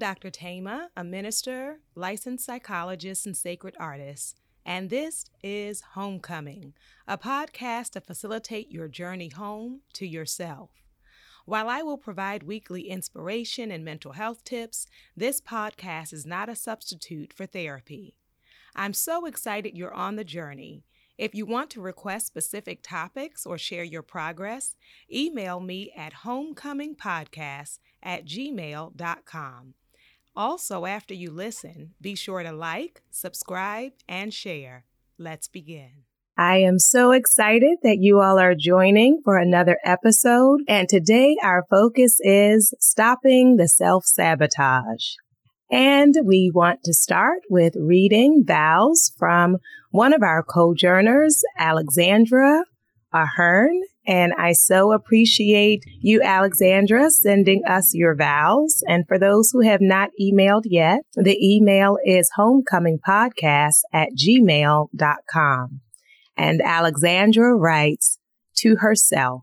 Dr. Thema, a minister, licensed psychologist, and sacred artist, and this is Homecoming, a podcast to facilitate your journey home to yourself. While I will provide weekly inspiration and mental health tips, this podcast is not a substitute for therapy. I'm so excited you're on the journey. If you want to request specific topics or share your progress, email me at homecomingpodcast at gmail.com. Also, after you listen, be sure to like, subscribe, and share. Let's begin. I am so excited that you all are joining for another episode. And today our focus is stopping the self sabotage. And we want to start with reading vows from one of our co-journers, Alexandra Ahern. And I so appreciate you, Alexandra, sending us your vows. And for those who have not emailed yet, the email is homecomingpodcast at gmail.com. And Alexandra writes to herself,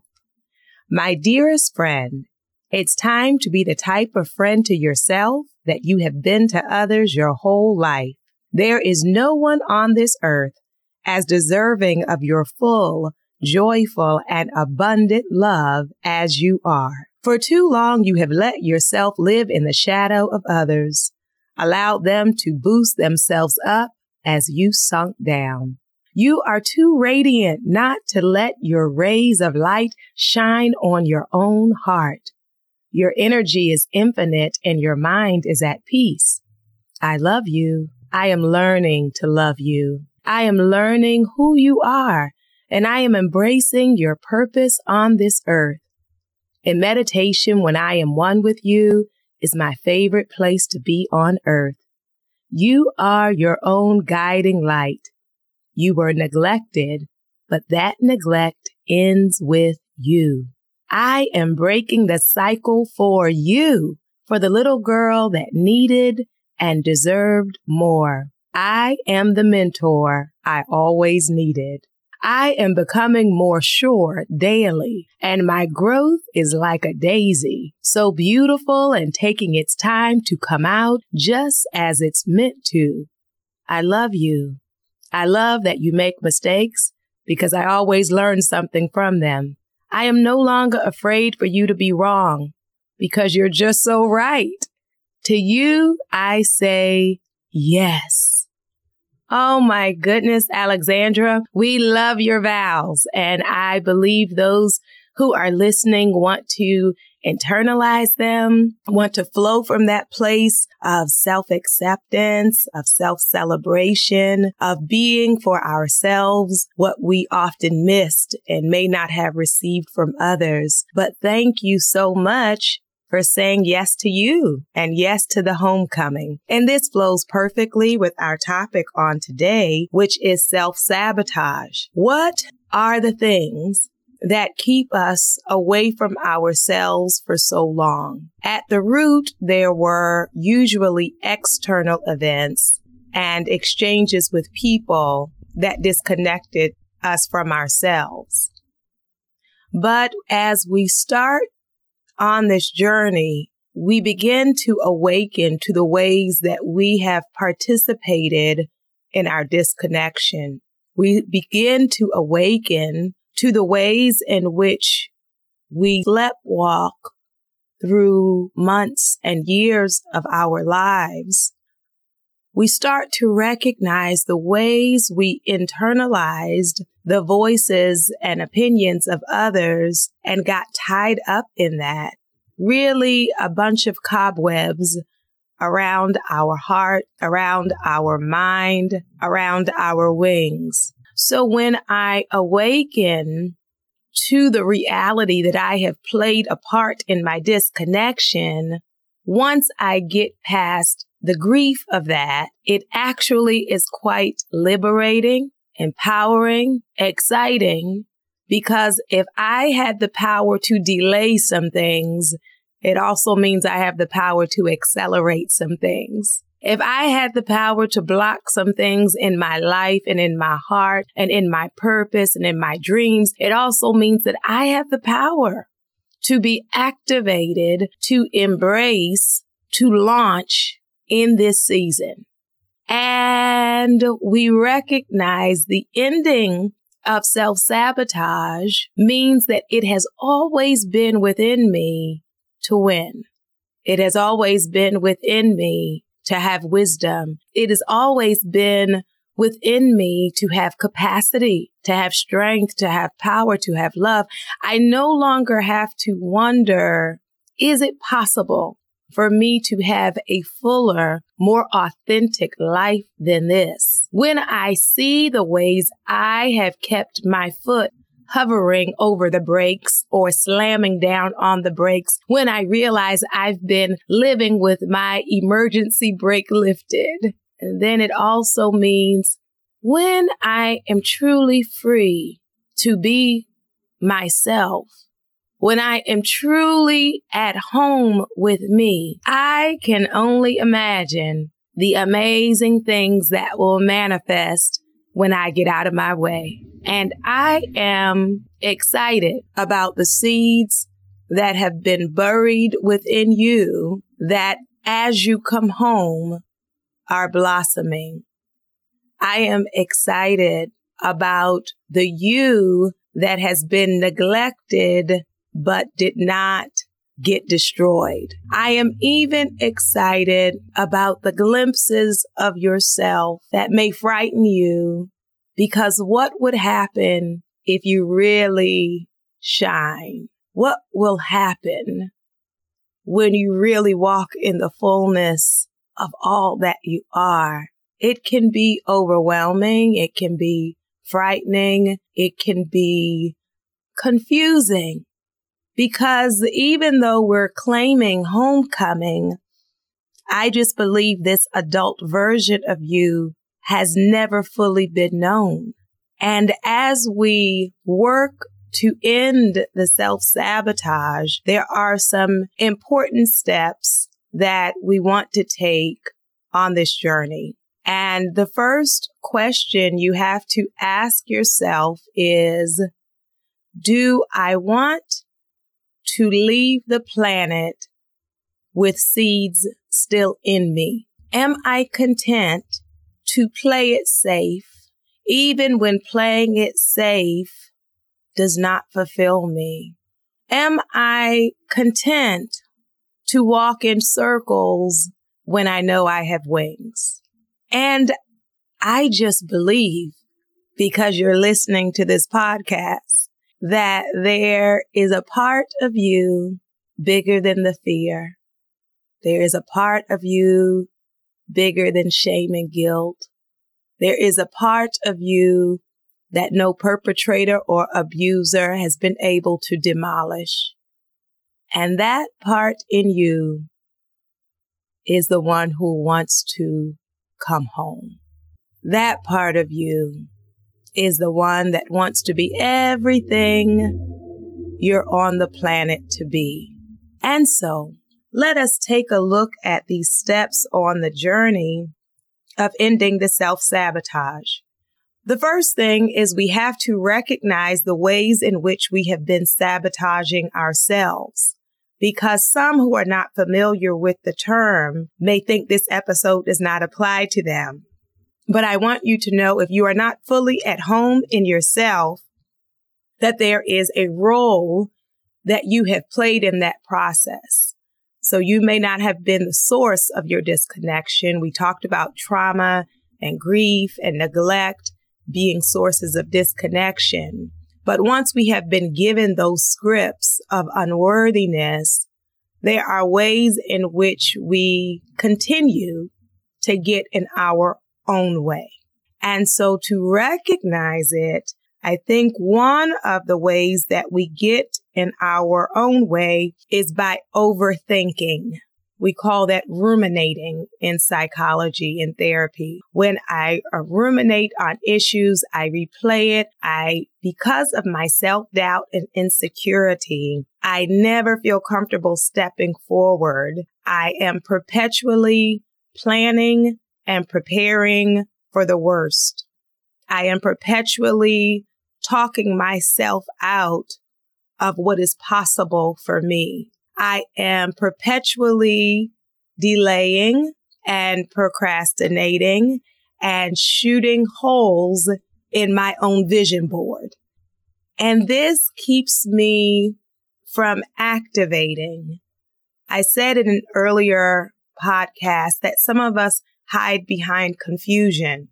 My dearest friend, it's time to be the type of friend to yourself that you have been to others your whole life. There is no one on this earth as deserving of your full, joyful, and abundant love as you are. For too long, you have let yourself live in the shadow of others, allowed them to boost themselves up as you sunk down. You are too radiant not to let your rays of light shine on your own heart. Your energy is infinite and your mind is at peace. I love you. I am learning to love you. I am learning who you are and I am embracing your purpose on this earth. In meditation, when I am one with you, is my favorite place to be on earth. You are your own guiding light. You were neglected, but that neglect ends with you. I am breaking the cycle for you, for the little girl that needed and deserved more. I am the mentor I always needed. I am becoming more sure daily, and my growth is like a daisy, so beautiful and taking its time to come out just as it's meant to. I love you. I love that you make mistakes because I always learn something from them. I am no longer afraid for you to be wrong because you're just so right. To you, I say yes. Oh my goodness, Alexandra, we love your vows. And I believe those who are listening want to internalize them, want to flow from that place of self acceptance, of self celebration, of being for ourselves what we often missed and may not have received from others. But thank you so much for saying yes to you and yes to the homecoming. And this flows perfectly with our topic on today, which is self sabotage. What are the things that keep us away from ourselves for so long? At the root, there were usually external events and exchanges with people that disconnected us from ourselves. But as we start on this journey, we begin to awaken to the ways that we have participated in our disconnection. We begin to awaken to the ways in which we walk through months and years of our lives. We start to recognize the ways we internalized the voices and opinions of others and got tied up in that. Really a bunch of cobwebs around our heart, around our mind, around our wings. So when I awaken to the reality that I have played a part in my disconnection, once I get past the grief of that, it actually is quite liberating empowering, exciting, because if I had the power to delay some things, it also means I have the power to accelerate some things. If I had the power to block some things in my life and in my heart and in my purpose and in my dreams, it also means that I have the power to be activated, to embrace, to launch in this season. And we recognize the ending of self sabotage means that it has always been within me to win. It has always been within me to have wisdom. It has always been within me to have capacity, to have strength, to have power, to have love. I no longer have to wonder, is it possible for me to have a fuller, more authentic life than this? When I see the ways I have kept my foot hovering over the brakes or slamming down on the brakes when I realize I've been living with my emergency brake lifted. And then it also means when I am truly free to be myself, when I am truly at home with me, I can only imagine the amazing things that will manifest when I get out of my way. And I am excited about the seeds that have been buried within you that as you come home are blossoming. I am excited about the you that has been neglected but did not get destroyed. I am even excited about the glimpses of yourself that may frighten you because what would happen if you really shine? What will happen when you really walk in the fullness of all that you are? It can be overwhelming. It can be frightening. It can be confusing because even though we're claiming homecoming, I just believe this adult version of you has never fully been known. And as we work to end the self sabotage, there are some important steps that we want to take on this journey. And the first question you have to ask yourself is, do I want to leave the planet with seeds still in me? Am I content to play it safe, even when playing it safe does not fulfill me? Am I content to walk in circles when I know I have wings? And I just believe because you're listening to this podcast that there is a part of you bigger than the fear. There is a part of you bigger than shame and guilt. There is a part of you that no perpetrator or abuser has been able to demolish. And that part in you is the one who wants to come home. That part of you is the one that wants to be everything you're on the planet to be. And so let us take a look at these steps on the journey of ending the self sabotage. The first thing is we have to recognize the ways in which we have been sabotaging ourselves. Because some who are not familiar with the term may think this episode does not apply to them. But I want you to know if you are not fully at home in yourself, that there is a role that you have played in that process. So you may not have been the source of your disconnection. We talked about trauma and grief and neglect being sources of disconnection. But once we have been given those scripts of unworthiness, there are ways in which we continue to get in our own way. And so to recognize it, I think one of the ways that we get in our own way is by overthinking. We call that ruminating in psychology and therapy. When I uh, ruminate on issues, I replay it. I, because of my self doubt and insecurity, I never feel comfortable stepping forward. I am perpetually planning, and preparing for the worst. I am perpetually talking myself out of what is possible for me. I am perpetually delaying and procrastinating and shooting holes in my own vision board. And this keeps me from activating. I said in an earlier podcast that some of us hide behind confusion.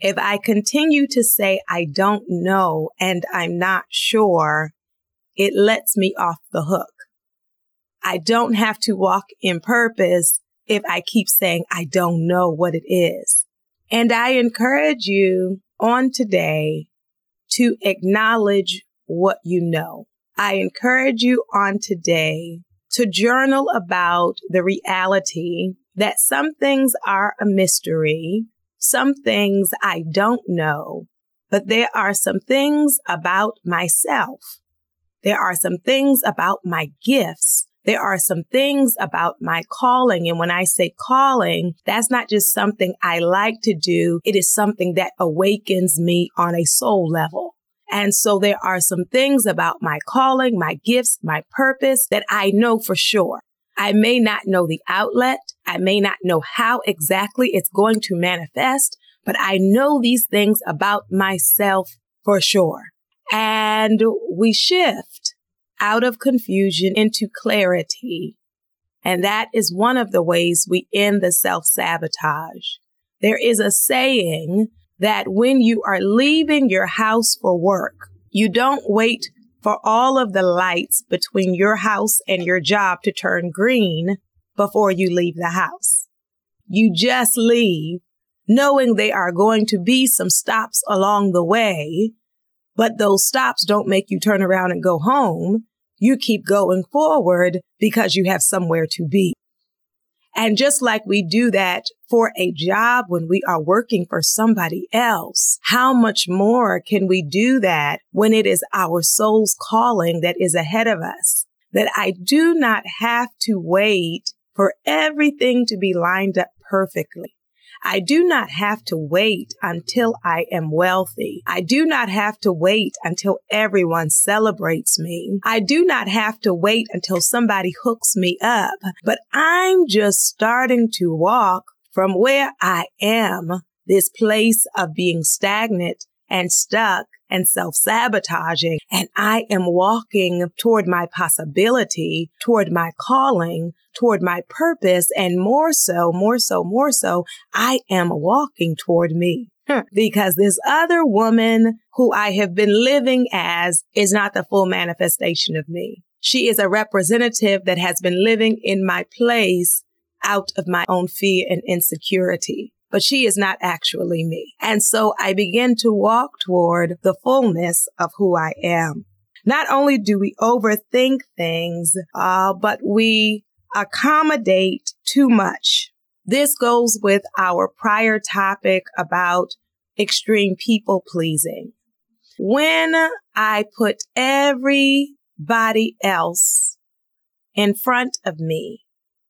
If I continue to say I don't know and I'm not sure, it lets me off the hook. I don't have to walk in purpose if I keep saying I don't know what it is. And I encourage you on today to acknowledge what you know. I encourage you on today to journal about the reality that some things are a mystery, some things I don't know, but there are some things about myself. There are some things about my gifts there are some things about my calling. And when I say calling, that's not just something I like to do. It is something that awakens me on a soul level. And so there are some things about my calling, my gifts, my purpose that I know for sure. I may not know the outlet. I may not know how exactly it's going to manifest, but I know these things about myself for sure. And we shift out of confusion into clarity. And that is one of the ways we end the self sabotage. There is a saying that when you are leaving your house for work, you don't wait for all of the lights between your house and your job to turn green before you leave the house. You just leave knowing there are going to be some stops along the way, but those stops don't make you turn around and go home you keep going forward because you have somewhere to be. And just like we do that for a job when we are working for somebody else, how much more can we do that when it is our soul's calling that is ahead of us? That I do not have to wait for everything to be lined up perfectly. I do not have to wait until I am wealthy. I do not have to wait until everyone celebrates me. I do not have to wait until somebody hooks me up, but I'm just starting to walk from where I am, this place of being stagnant and stuck and self sabotaging. And I am walking toward my possibility, toward my calling, toward my purpose. And more so, more so, more so, I am walking toward me. Because this other woman who I have been living as is not the full manifestation of me. She is a representative that has been living in my place out of my own fear and insecurity but she is not actually me. And so I begin to walk toward the fullness of who I am. Not only do we overthink things, uh, but we accommodate too much. This goes with our prior topic about extreme people pleasing. When I put everybody else in front of me,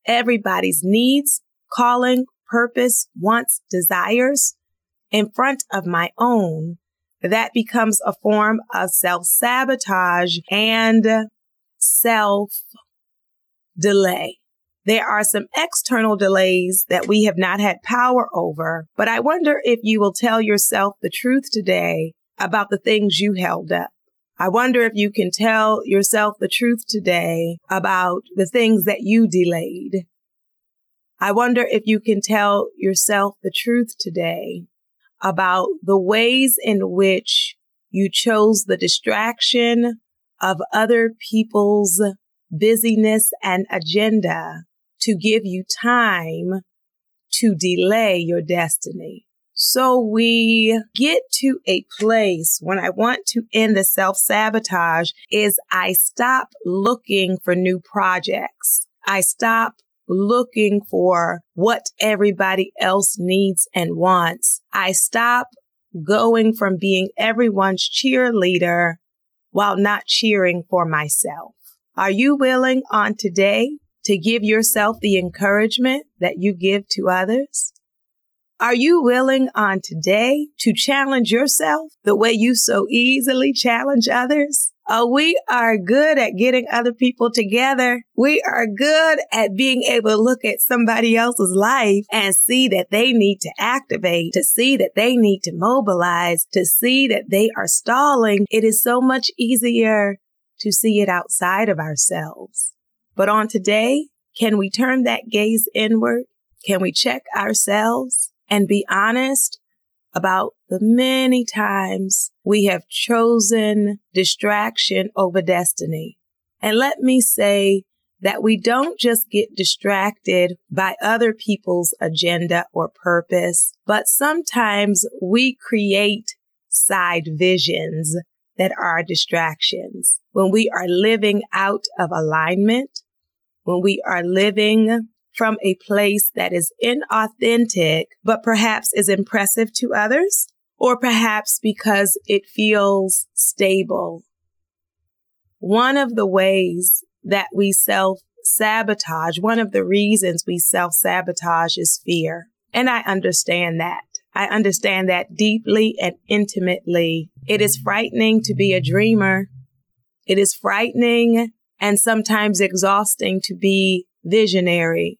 everybody's needs, calling, purpose, wants, desires in front of my own, that becomes a form of self sabotage and self delay. There are some external delays that we have not had power over, but I wonder if you will tell yourself the truth today about the things you held up. I wonder if you can tell yourself the truth today about the things that you delayed. I wonder if you can tell yourself the truth today about the ways in which you chose the distraction of other people's busyness and agenda to give you time to delay your destiny. So we get to a place when I want to end the self sabotage is I stop looking for new projects. I stop looking for what everybody else needs and wants. I stop going from being everyone's cheerleader while not cheering for myself. Are you willing on today to give yourself the encouragement that you give to others? Are you willing on today to challenge yourself the way you so easily challenge others? Oh, we are good at getting other people together. We are good at being able to look at somebody else's life and see that they need to activate, to see that they need to mobilize, to see that they are stalling. It is so much easier to see it outside of ourselves. But on today, can we turn that gaze inward? Can we check ourselves and be honest about the many times we have chosen distraction over destiny. And let me say that we don't just get distracted by other people's agenda or purpose, but sometimes we create side visions that are distractions. When we are living out of alignment, when we are living from a place that is inauthentic, but perhaps is impressive to others, or perhaps because it feels stable. One of the ways that we self sabotage, one of the reasons we self sabotage is fear. And I understand that. I understand that deeply and intimately. It is frightening to be a dreamer. It is frightening and sometimes exhausting to be visionary.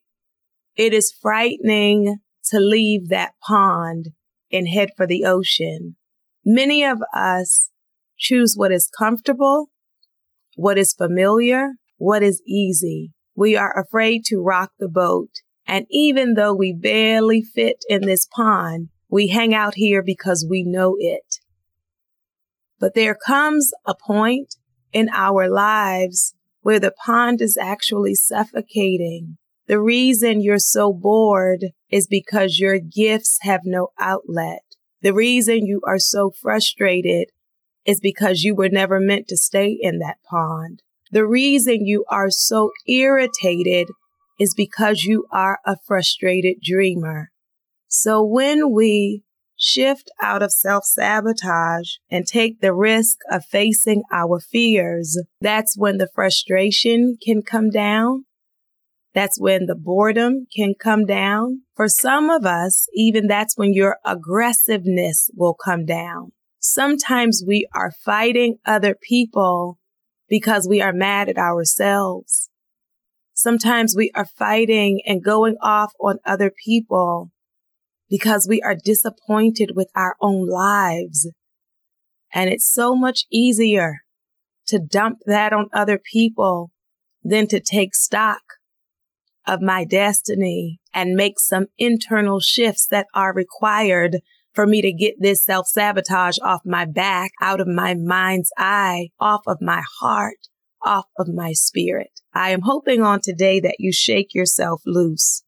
It is frightening to leave that pond and head for the ocean. Many of us choose what is comfortable, what is familiar, what is easy. We are afraid to rock the boat. And even though we barely fit in this pond, we hang out here because we know it. But there comes a point in our lives where the pond is actually suffocating the reason you're so bored is because your gifts have no outlet. The reason you are so frustrated is because you were never meant to stay in that pond. The reason you are so irritated is because you are a frustrated dreamer. So when we shift out of self sabotage and take the risk of facing our fears, that's when the frustration can come down that's when the boredom can come down. For some of us, even that's when your aggressiveness will come down. Sometimes we are fighting other people because we are mad at ourselves. Sometimes we are fighting and going off on other people because we are disappointed with our own lives. And it's so much easier to dump that on other people than to take stock of my destiny and make some internal shifts that are required for me to get this self sabotage off my back, out of my mind's eye, off of my heart, off of my spirit. I am hoping on today that you shake yourself loose.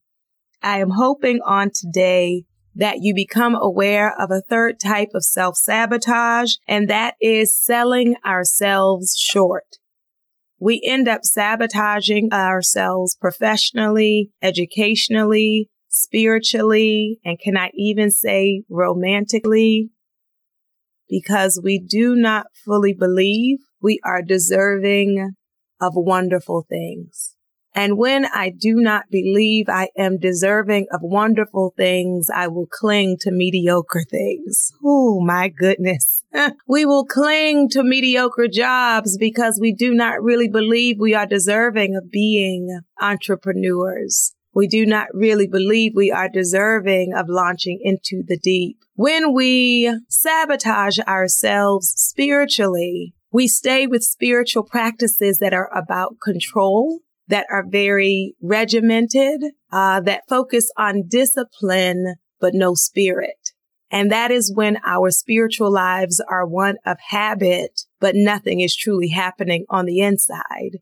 I am hoping on today that you become aware of a third type of self sabotage, and that is selling ourselves short we end up sabotaging ourselves professionally, educationally, spiritually, and can I even say romantically? Because we do not fully believe we are deserving of wonderful things. And when I do not believe I am deserving of wonderful things, I will cling to mediocre things. Oh my goodness. we will cling to mediocre jobs because we do not really believe we are deserving of being entrepreneurs. We do not really believe we are deserving of launching into the deep. When we sabotage ourselves spiritually, we stay with spiritual practices that are about control that are very regimented, uh, that focus on discipline, but no spirit. And that is when our spiritual lives are one of habit, but nothing is truly happening on the inside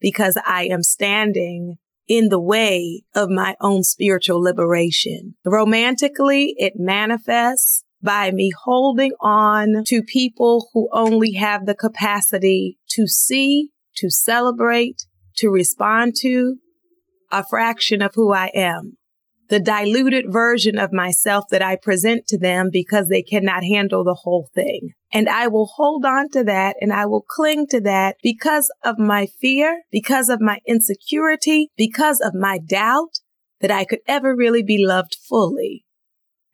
because I am standing in the way of my own spiritual liberation. Romantically, it manifests by me holding on to people who only have the capacity to see, to celebrate, to respond to a fraction of who I am, the diluted version of myself that I present to them because they cannot handle the whole thing. And I will hold on to that and I will cling to that because of my fear, because of my insecurity, because of my doubt that I could ever really be loved fully.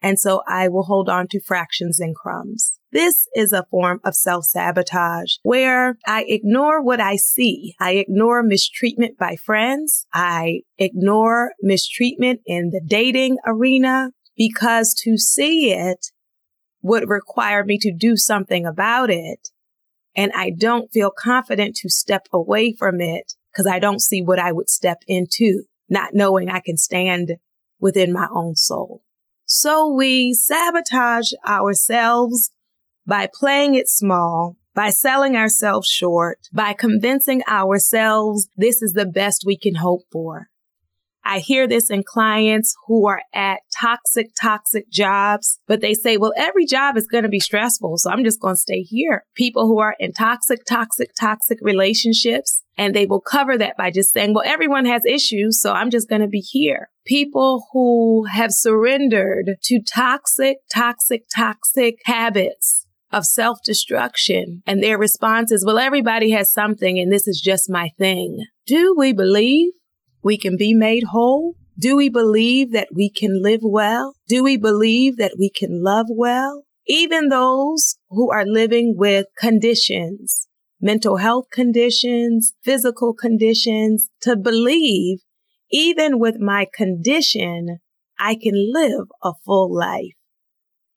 And so I will hold on to fractions and crumbs. This is a form of self sabotage where I ignore what I see. I ignore mistreatment by friends. I ignore mistreatment in the dating arena because to see it would require me to do something about it. And I don't feel confident to step away from it because I don't see what I would step into, not knowing I can stand within my own soul. So we sabotage ourselves by playing it small, by selling ourselves short, by convincing ourselves this is the best we can hope for. I hear this in clients who are at toxic, toxic jobs, but they say, well, every job is going to be stressful. So I'm just going to stay here. People who are in toxic, toxic, toxic relationships, and they will cover that by just saying, well, everyone has issues. So I'm just going to be here. People who have surrendered to toxic, toxic, toxic habits of self destruction and their response is, well, everybody has something and this is just my thing. Do we believe we can be made whole? Do we believe that we can live well? Do we believe that we can love well? Even those who are living with conditions, mental health conditions, physical conditions, to believe even with my condition, I can live a full life.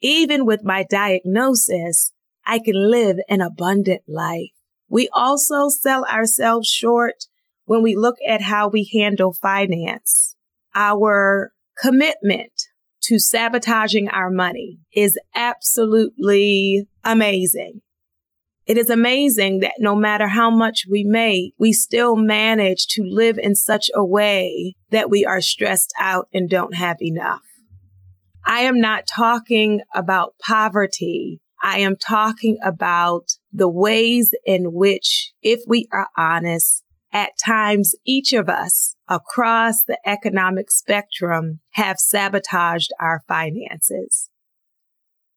Even with my diagnosis, I can live an abundant life. We also sell ourselves short when we look at how we handle finance. Our commitment to sabotaging our money is absolutely amazing. It is amazing that no matter how much we make, we still manage to live in such a way that we are stressed out and don't have enough. I am not talking about poverty. I am talking about the ways in which, if we are honest, at times each of us across the economic spectrum have sabotaged our finances.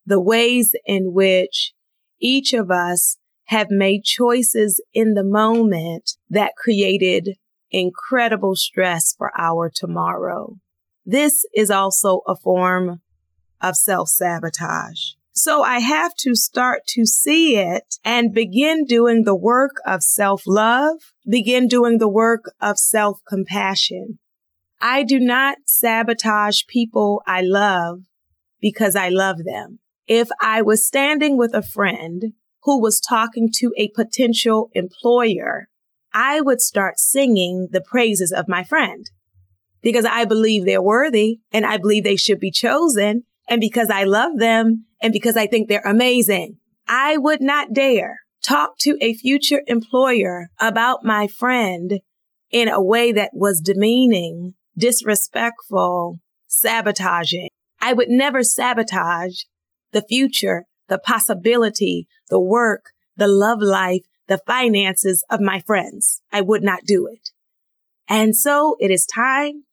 The ways in which each of us have made choices in the moment that created incredible stress for our tomorrow. This is also a form of self sabotage. So I have to start to see it and begin doing the work of self love, begin doing the work of self compassion. I do not sabotage people I love because I love them. If I was standing with a friend who was talking to a potential employer, I would start singing the praises of my friend because I believe they're worthy and I believe they should be chosen and because I love them and because I think they're amazing. I would not dare talk to a future employer about my friend in a way that was demeaning, disrespectful, sabotaging. I would never sabotage the future, the possibility, the work, the love life, the finances of my friends. I would not do it. And so it is time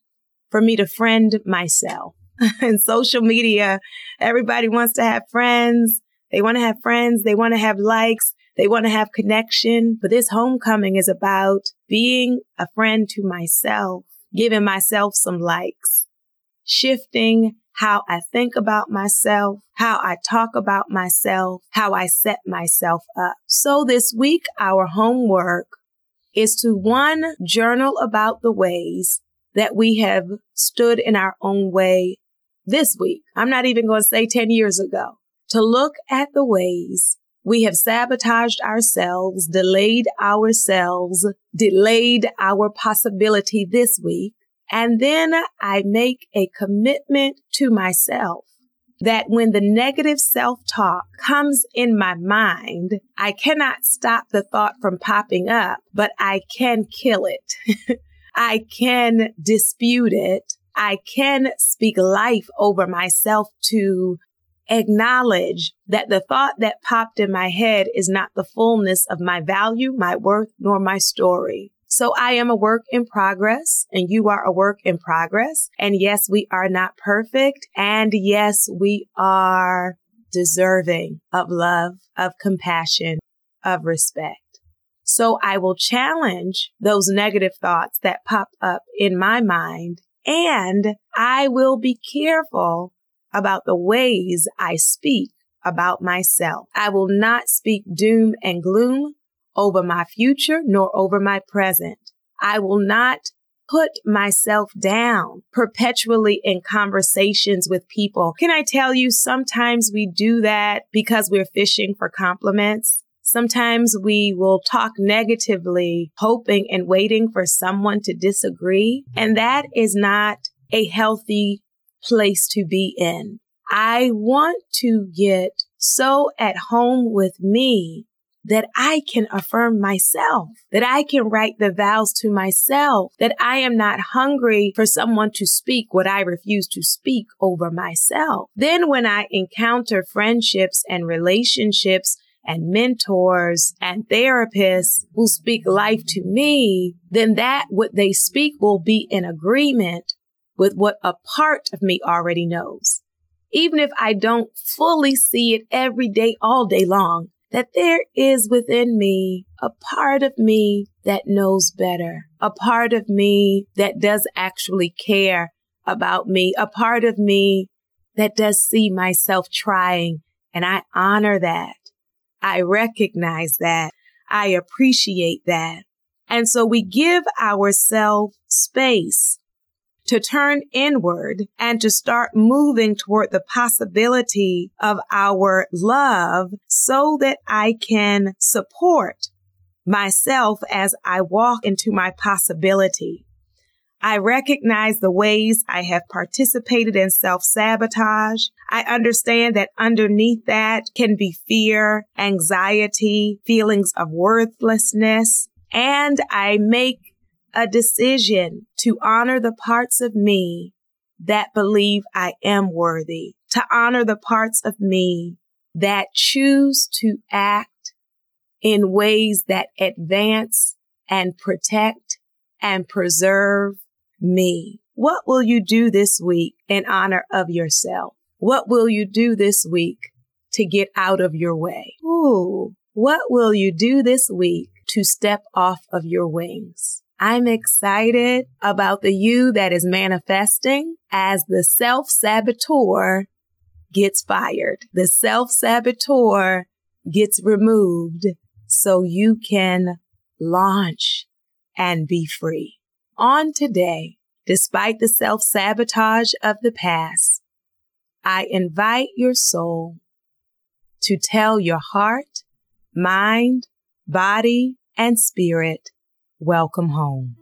for me to friend myself. and social media, everybody wants to have friends. They want to have friends. They want to have likes. They want to have connection. But this homecoming is about being a friend to myself, giving myself some likes, shifting how I think about myself, how I talk about myself, how I set myself up. So this week, our homework is to one, journal about the ways that we have stood in our own way this week. I'm not even going to say 10 years ago to look at the ways we have sabotaged ourselves, delayed ourselves, delayed our possibility this week. And then I make a commitment to myself that when the negative self talk comes in my mind, I cannot stop the thought from popping up, but I can kill it. I can dispute it. I can speak life over myself to acknowledge that the thought that popped in my head is not the fullness of my value, my worth, nor my story. So I am a work in progress and you are a work in progress. And yes, we are not perfect. And yes, we are deserving of love, of compassion, of respect. So I will challenge those negative thoughts that pop up in my mind and I will be careful about the ways I speak about myself. I will not speak doom and gloom over my future nor over my present. I will not put myself down perpetually in conversations with people. Can I tell you, sometimes we do that because we're fishing for compliments. Sometimes we will talk negatively, hoping and waiting for someone to disagree. And that is not a healthy place to be in. I want to get so at home with me that I can affirm myself, that I can write the vows to myself, that I am not hungry for someone to speak what I refuse to speak over myself. Then when I encounter friendships and relationships and mentors and therapists who speak life to me, then that what they speak will be in agreement with what a part of me already knows. Even if I don't fully see it every day, all day long, that there is within me a part of me that knows better, a part of me that does actually care about me, a part of me that does see myself trying. And I honor that. I recognize that. I appreciate that. And so we give ourselves space to turn inward and to start moving toward the possibility of our love so that I can support myself as I walk into my possibility. I recognize the ways I have participated in self sabotage. I understand that underneath that can be fear, anxiety, feelings of worthlessness, and I make a decision to honor the parts of me that believe I am worthy, to honor the parts of me that choose to act in ways that advance and protect and preserve me. What will you do this week in honor of yourself? What will you do this week to get out of your way? Ooh, what will you do this week to step off of your wings? I'm excited about the you that is manifesting as the self saboteur gets fired. The self saboteur gets removed so you can launch and be free. On today, despite the self sabotage of the past, I invite your soul to tell your heart, mind, body, and spirit Welcome home.